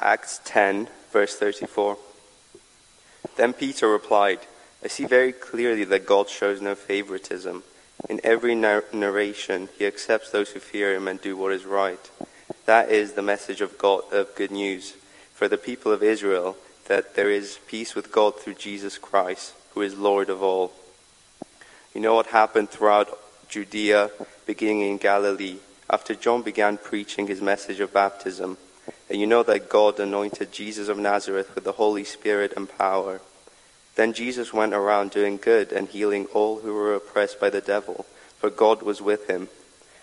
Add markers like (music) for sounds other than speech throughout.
Acts 10, verse 34. Then Peter replied, I see very clearly that God shows no favoritism. In every narration, he accepts those who fear him and do what is right. That is the message of God of good news for the people of Israel that there is peace with God through Jesus Christ, who is Lord of all. You know what happened throughout Judea, beginning in Galilee, after John began preaching his message of baptism. And you know that God anointed Jesus of Nazareth with the Holy Spirit and power. Then Jesus went around doing good and healing all who were oppressed by the devil, for God was with him.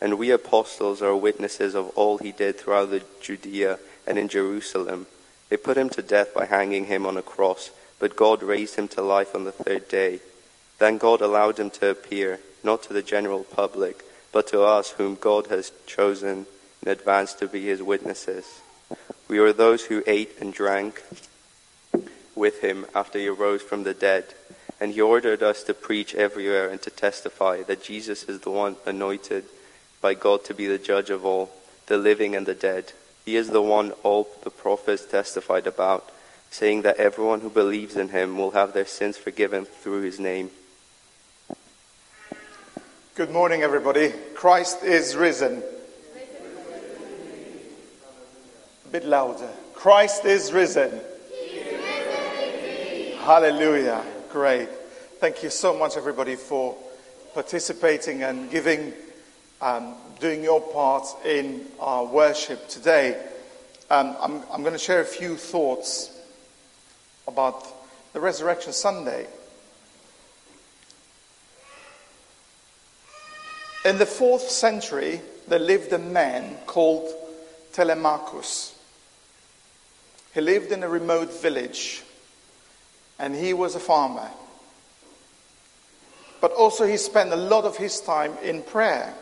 And we apostles are witnesses of all he did throughout the Judea and in Jerusalem. They put him to death by hanging him on a cross, but God raised him to life on the third day. Then God allowed him to appear, not to the general public, but to us whom God has chosen in advance to be his witnesses. We were those who ate and drank with him after he arose from the dead, and he ordered us to preach everywhere and to testify that Jesus is the one anointed by God to be the judge of all, the living and the dead. He is the one all the prophets testified about, saying that everyone who believes in him will have their sins forgiven through his name. Good morning, everybody. Christ is risen. A bit louder. Christ is risen. Hallelujah. Great. Thank you so much, everybody, for participating and giving, um, doing your part in our worship today. Um, I'm, I'm going to share a few thoughts about the Resurrection Sunday. In the fourth century, there lived a man called Telemachus. He lived in a remote village and he was a farmer. But also, he spent a lot of his time in prayer.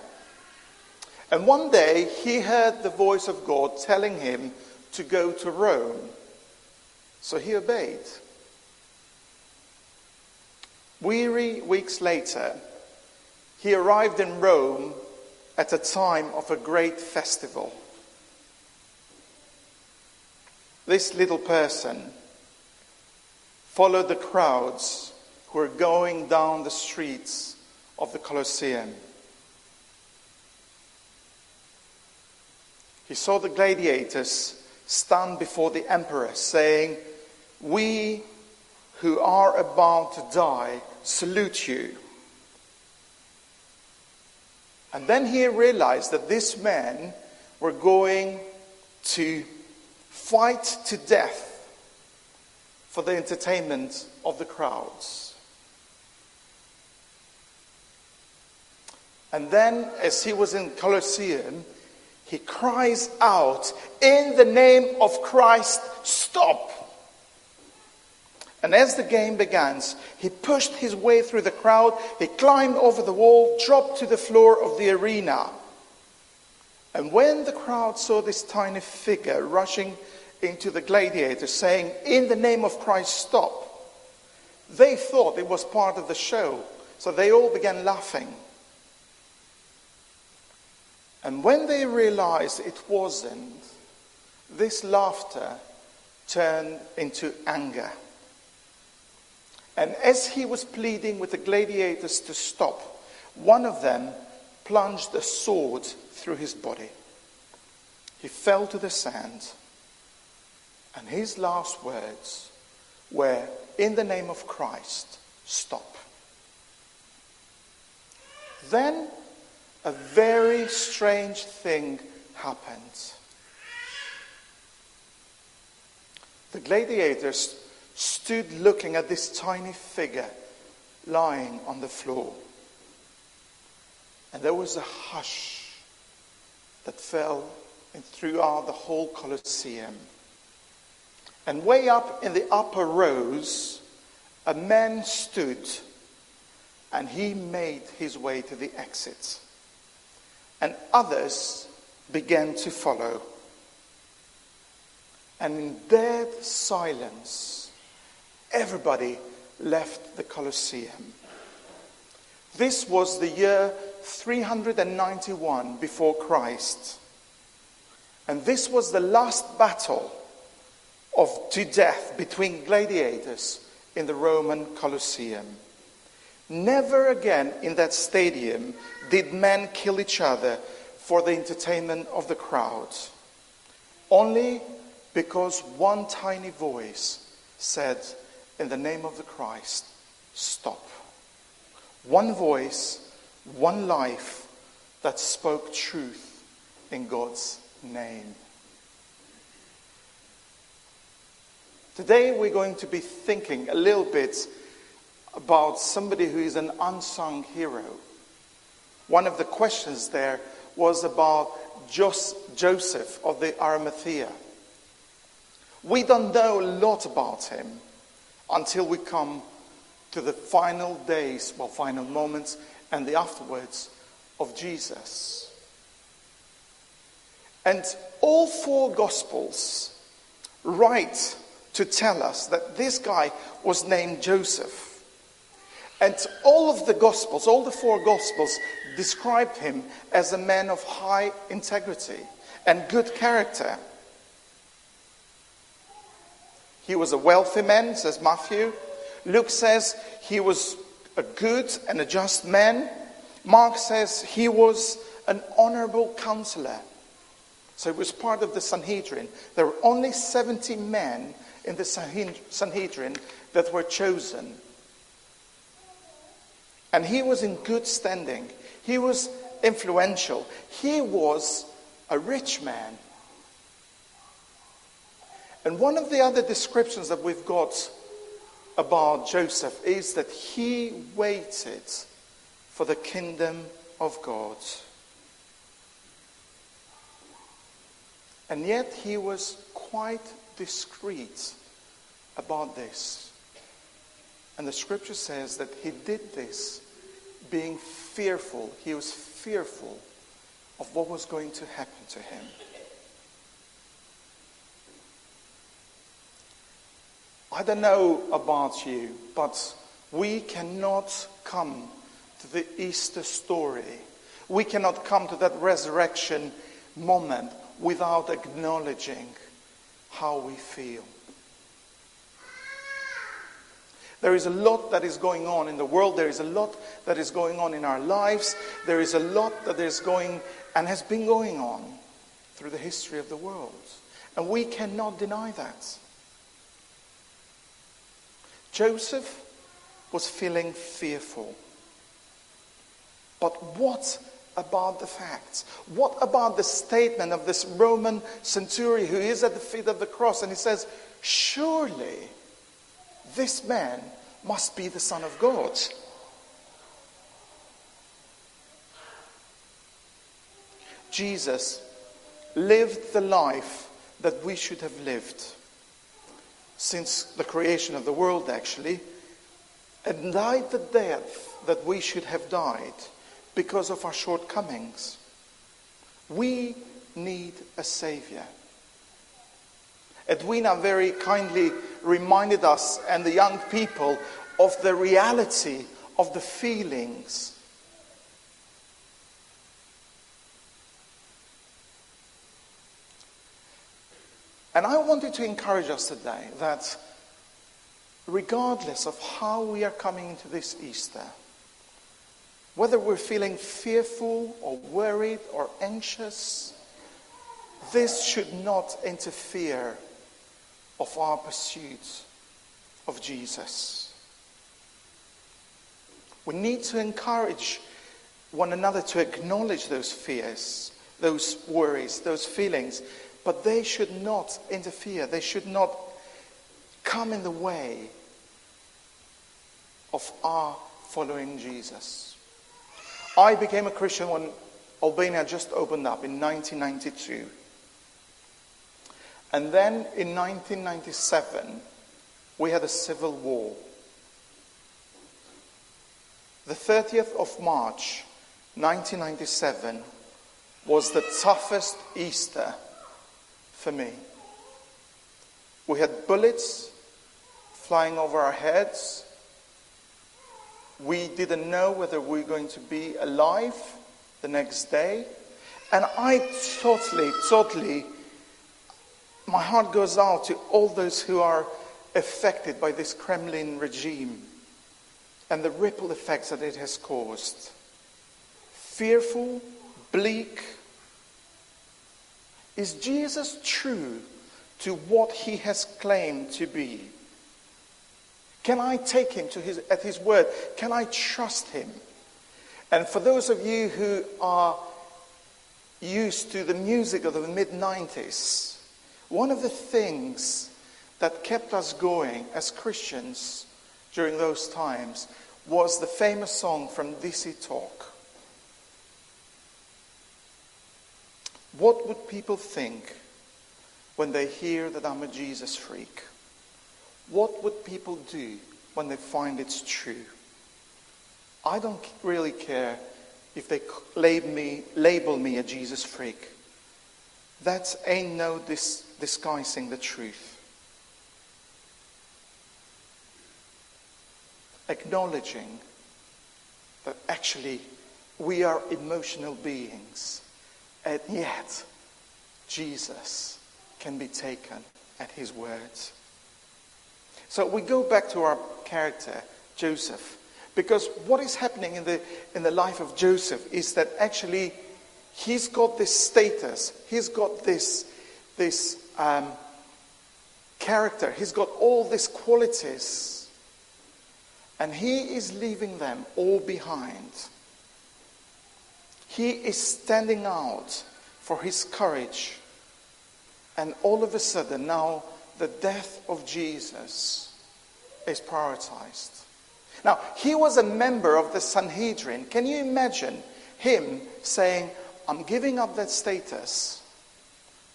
And one day, he heard the voice of God telling him to go to Rome. So he obeyed. Weary weeks later, he arrived in Rome at a time of a great festival. This little person followed the crowds who were going down the streets of the Colosseum. He saw the gladiators stand before the emperor, saying, We who are about to die salute you. And then he realized that these men were going to fight to death for the entertainment of the crowds. And then, as he was in Colosseum, he cries out, In the name of Christ, stop! And as the game begins, he pushed his way through the crowd, he climbed over the wall, dropped to the floor of the arena. And when the crowd saw this tiny figure rushing into the gladiators, saying, In the name of Christ, stop, they thought it was part of the show. So they all began laughing. And when they realized it wasn't, this laughter turned into anger. And as he was pleading with the gladiators to stop, one of them plunged a sword through his body. He fell to the sand, and his last words were, In the name of Christ, stop. Then a very strange thing happened. The gladiators stood looking at this tiny figure lying on the floor. And there was a hush that fell throughout the whole Colosseum. And way up in the upper rows, a man stood and he made his way to the exit. And others began to follow. And in dead silence, everybody left the Colosseum. This was the year 391 before Christ. And this was the last battle of to death between gladiators in the Roman Colosseum. Never again in that stadium did men kill each other for the entertainment of the crowd. Only because one tiny voice said, In the name of the Christ, stop. One voice, one life that spoke truth in God's name. Today we're going to be thinking a little bit about somebody who is an unsung hero. One of the questions there was about Joseph of the Arimathea. We don't know a lot about him until we come to the final days, well, final moments, and the afterwards of Jesus. And all four Gospels write to tell us that this guy was named Joseph. And all of the Gospels, all the four Gospels, describe him as a man of high integrity and good character. He was a wealthy man, says Matthew. Luke says he was a good and a just man. Mark says he was an honorable counselor. So he was part of the Sanhedrin. There were only 70 men in the Sanhedrin that were chosen. And he was in good standing. He was influential. He was a rich man. And one of the other descriptions that we've got about Joseph is that he waited for the kingdom of God. And yet he was quite discreet about this. And the scripture says that he did this being fearful. He was fearful of what was going to happen to him. I don't know about you, but we cannot come to the Easter story. We cannot come to that resurrection moment without acknowledging how we feel. There is a lot that is going on in the world. There is a lot that is going on in our lives. There is a lot that is going and has been going on through the history of the world. And we cannot deny that. Joseph was feeling fearful. But what about the facts? What about the statement of this Roman centurion who is at the feet of the cross and he says, Surely this man must be the Son of God. Jesus lived the life that we should have lived since the creation of the world, actually, and died the death that we should have died because of our shortcomings. We need a Savior. Edwina very kindly reminded us and the young people of the reality of the feelings. And I wanted to encourage us today that regardless of how we are coming into this Easter, whether we're feeling fearful or worried or anxious, this should not interfere of our pursuit of Jesus. We need to encourage one another to acknowledge those fears, those worries, those feelings, but they should not interfere. They should not come in the way of our following Jesus. I became a Christian when Albania just opened up in 1992. And then in 1997, we had a civil war. The 30th of March, 1997, was the toughest Easter for me. We had bullets flying over our heads. We didn't know whether we were going to be alive the next day. And I totally, totally my heart goes out to all those who are affected by this Kremlin regime and the ripple effects that it has caused. Fearful, bleak. Is Jesus true to what he has claimed to be? Can I take him to his, at his word? Can I trust him? And for those of you who are used to the music of the mid 90s, one of the things that kept us going as Christians during those times was the famous song from DC Talk. What would people think when they hear that I'm a Jesus freak? What would people do when they find it's true? I don't really care if they label me, a Jesus freak. That ain't no dis- disguising the truth. Acknowledging that actually we are emotional beings, and yet Jesus can be taken at his words. So we go back to our character, Joseph, because what is happening in the, in the life of Joseph is that actually he's got this status, he's got this, this um, character, he's got all these qualities, and he is leaving them all behind. He is standing out for his courage, and all of a sudden now the death of Jesus is prioritized. Now, he was a member of the Sanhedrin. Can you imagine him saying, I'm giving up that status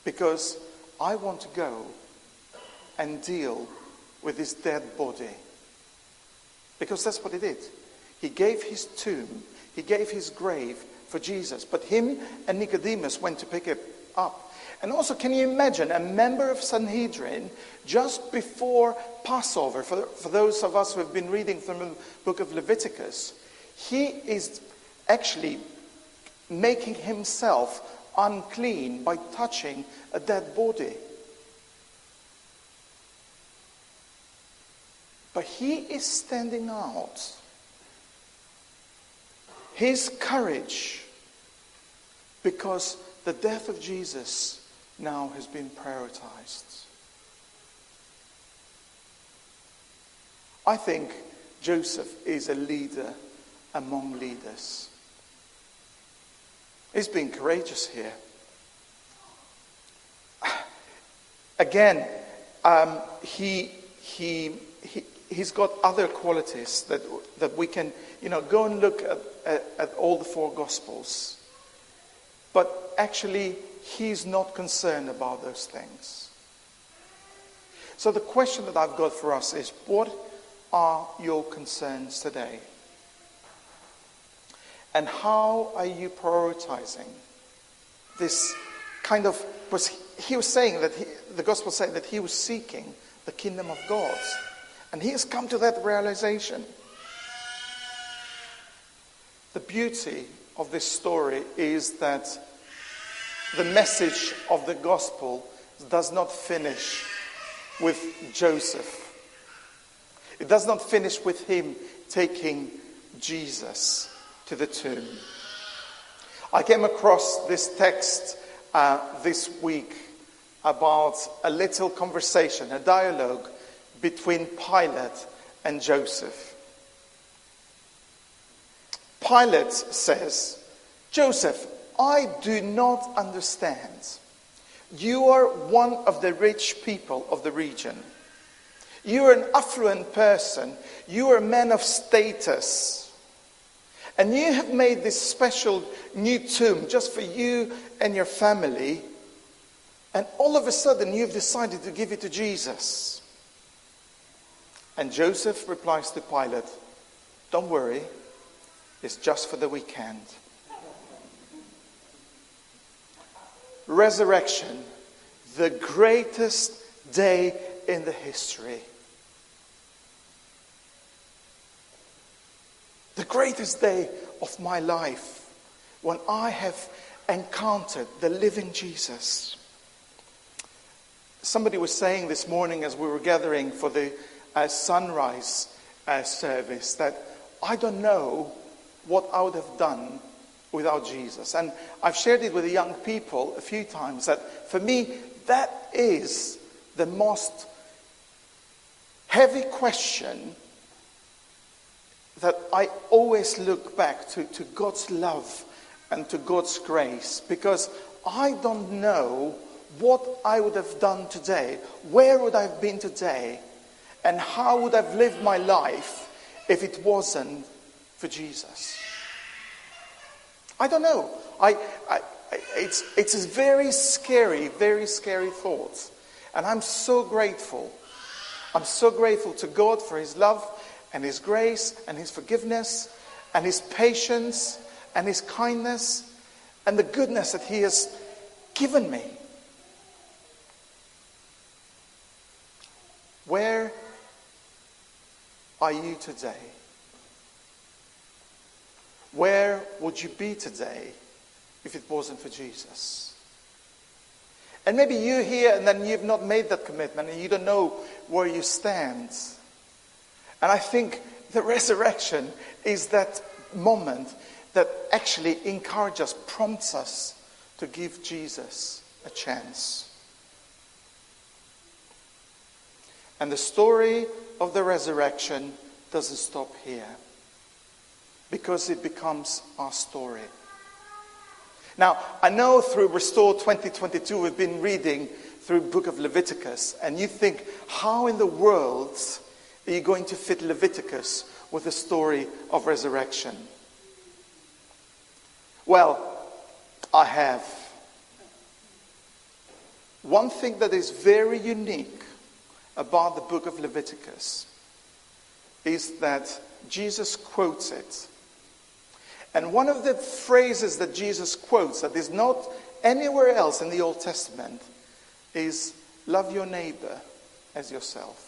because I want to go and deal with this dead body? Because that's what he did. He gave his tomb, he gave his grave for Jesus, but him and Nicodemus went to pick it up. And also, can you imagine a member of Sanhedrin just before Passover, for, for those of us who have been reading from the book of Leviticus, he is actually making himself unclean by touching a dead body. But he is standing out. His courage, because the death of Jesus now has been prioritized. I think Joseph is a leader among leaders. He's been courageous here. (sighs) Again, um, he, he, he, he's got other qualities that, that we can, you know, go and look at, at, at all the four Gospels. But actually, he's not concerned about those things. So the question that I've got for us is what are your concerns today? And how are you prioritizing this kind of was he was saying that he, the gospel said that he was seeking the kingdom of God. And he has come to that realization. The beauty of this story is that the message of the gospel does not finish with Joseph. It does not finish with him taking Jesus to the tomb. I came across this text uh, this week about a little conversation, a dialogue between Pilate and Joseph. Pilate says, Joseph, I do not understand. You are one of the rich people of the region. You are an affluent person. You are a man of status. And you have made this special new tomb just for you and your family. And all of a sudden, you've decided to give it to Jesus. And Joseph replies to Pilate, Don't worry, it's just for the weekend. resurrection, the greatest day in the history. The greatest day of my life when I have encountered the living Jesus. Somebody was saying this morning as we were gathering for the uh, sunrise uh, service that I don't know what I would have done without Jesus. And I've shared it with the young people a few times that for me, that is the most heavy question that I always look back to, to God's love and to God's grace because I don't know what I would have done today, where would I have been today, and how would I have lived my life if it wasn't for Jesus. I don't know. I, I, it's, it's a very scary, very scary thought. And I'm so grateful. I'm so grateful to God for His love and His grace and His forgiveness and His patience and His kindness and the goodness that He has given me. Where are you today? Where would you be today if it wasn't for Jesus? And maybe you're here and then you've not made that commitment and you don't know where you stand. And I think the (laughs) resurrection is that moment that actually encourages prompts us to give Jesus a chance. And the story of the resurrection doesn't stop here because it becomes our story. Now, I know through Restore 2022 we've been reading through book of Leviticus and you think how in the world are you going to fit Leviticus with the story of resurrection? Well, I have. One thing that is very unique about the book of Leviticus is that Jesus quotes it. And one of the phrases that Jesus quotes that is not anywhere else in the Old Testament is love your neighbor as yourself.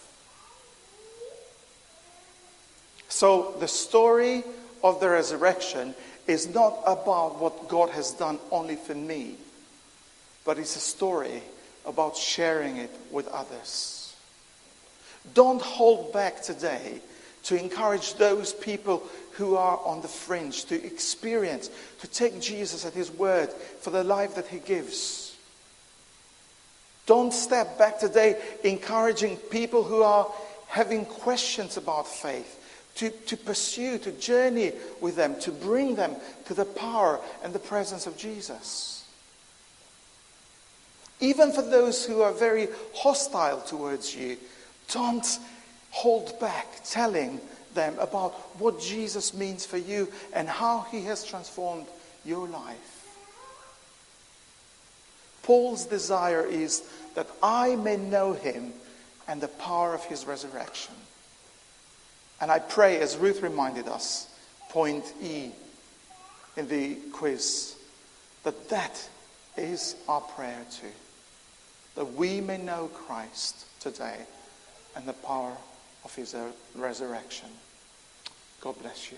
So the story of the resurrection is not about what God has done only for me, but it's a story about sharing it with others. Don't hold back today to encourage those people who are on the fringe to experience, to take Jesus at his word for the life that he gives. Don't step back today encouraging people who are having questions about faith to, to pursue, to journey with them, to bring them to the power and the presence of Jesus. Even for those who are very hostile towards you, don't hold back telling them about what Jesus means for you and how he has transformed your life. Paul's desire is that I may know him and the power of his resurrection. And I pray, as Ruth reminded us, point E in the quiz, that that is our prayer too. That we may know Christ today and the power of his uh, resurrection. God bless you.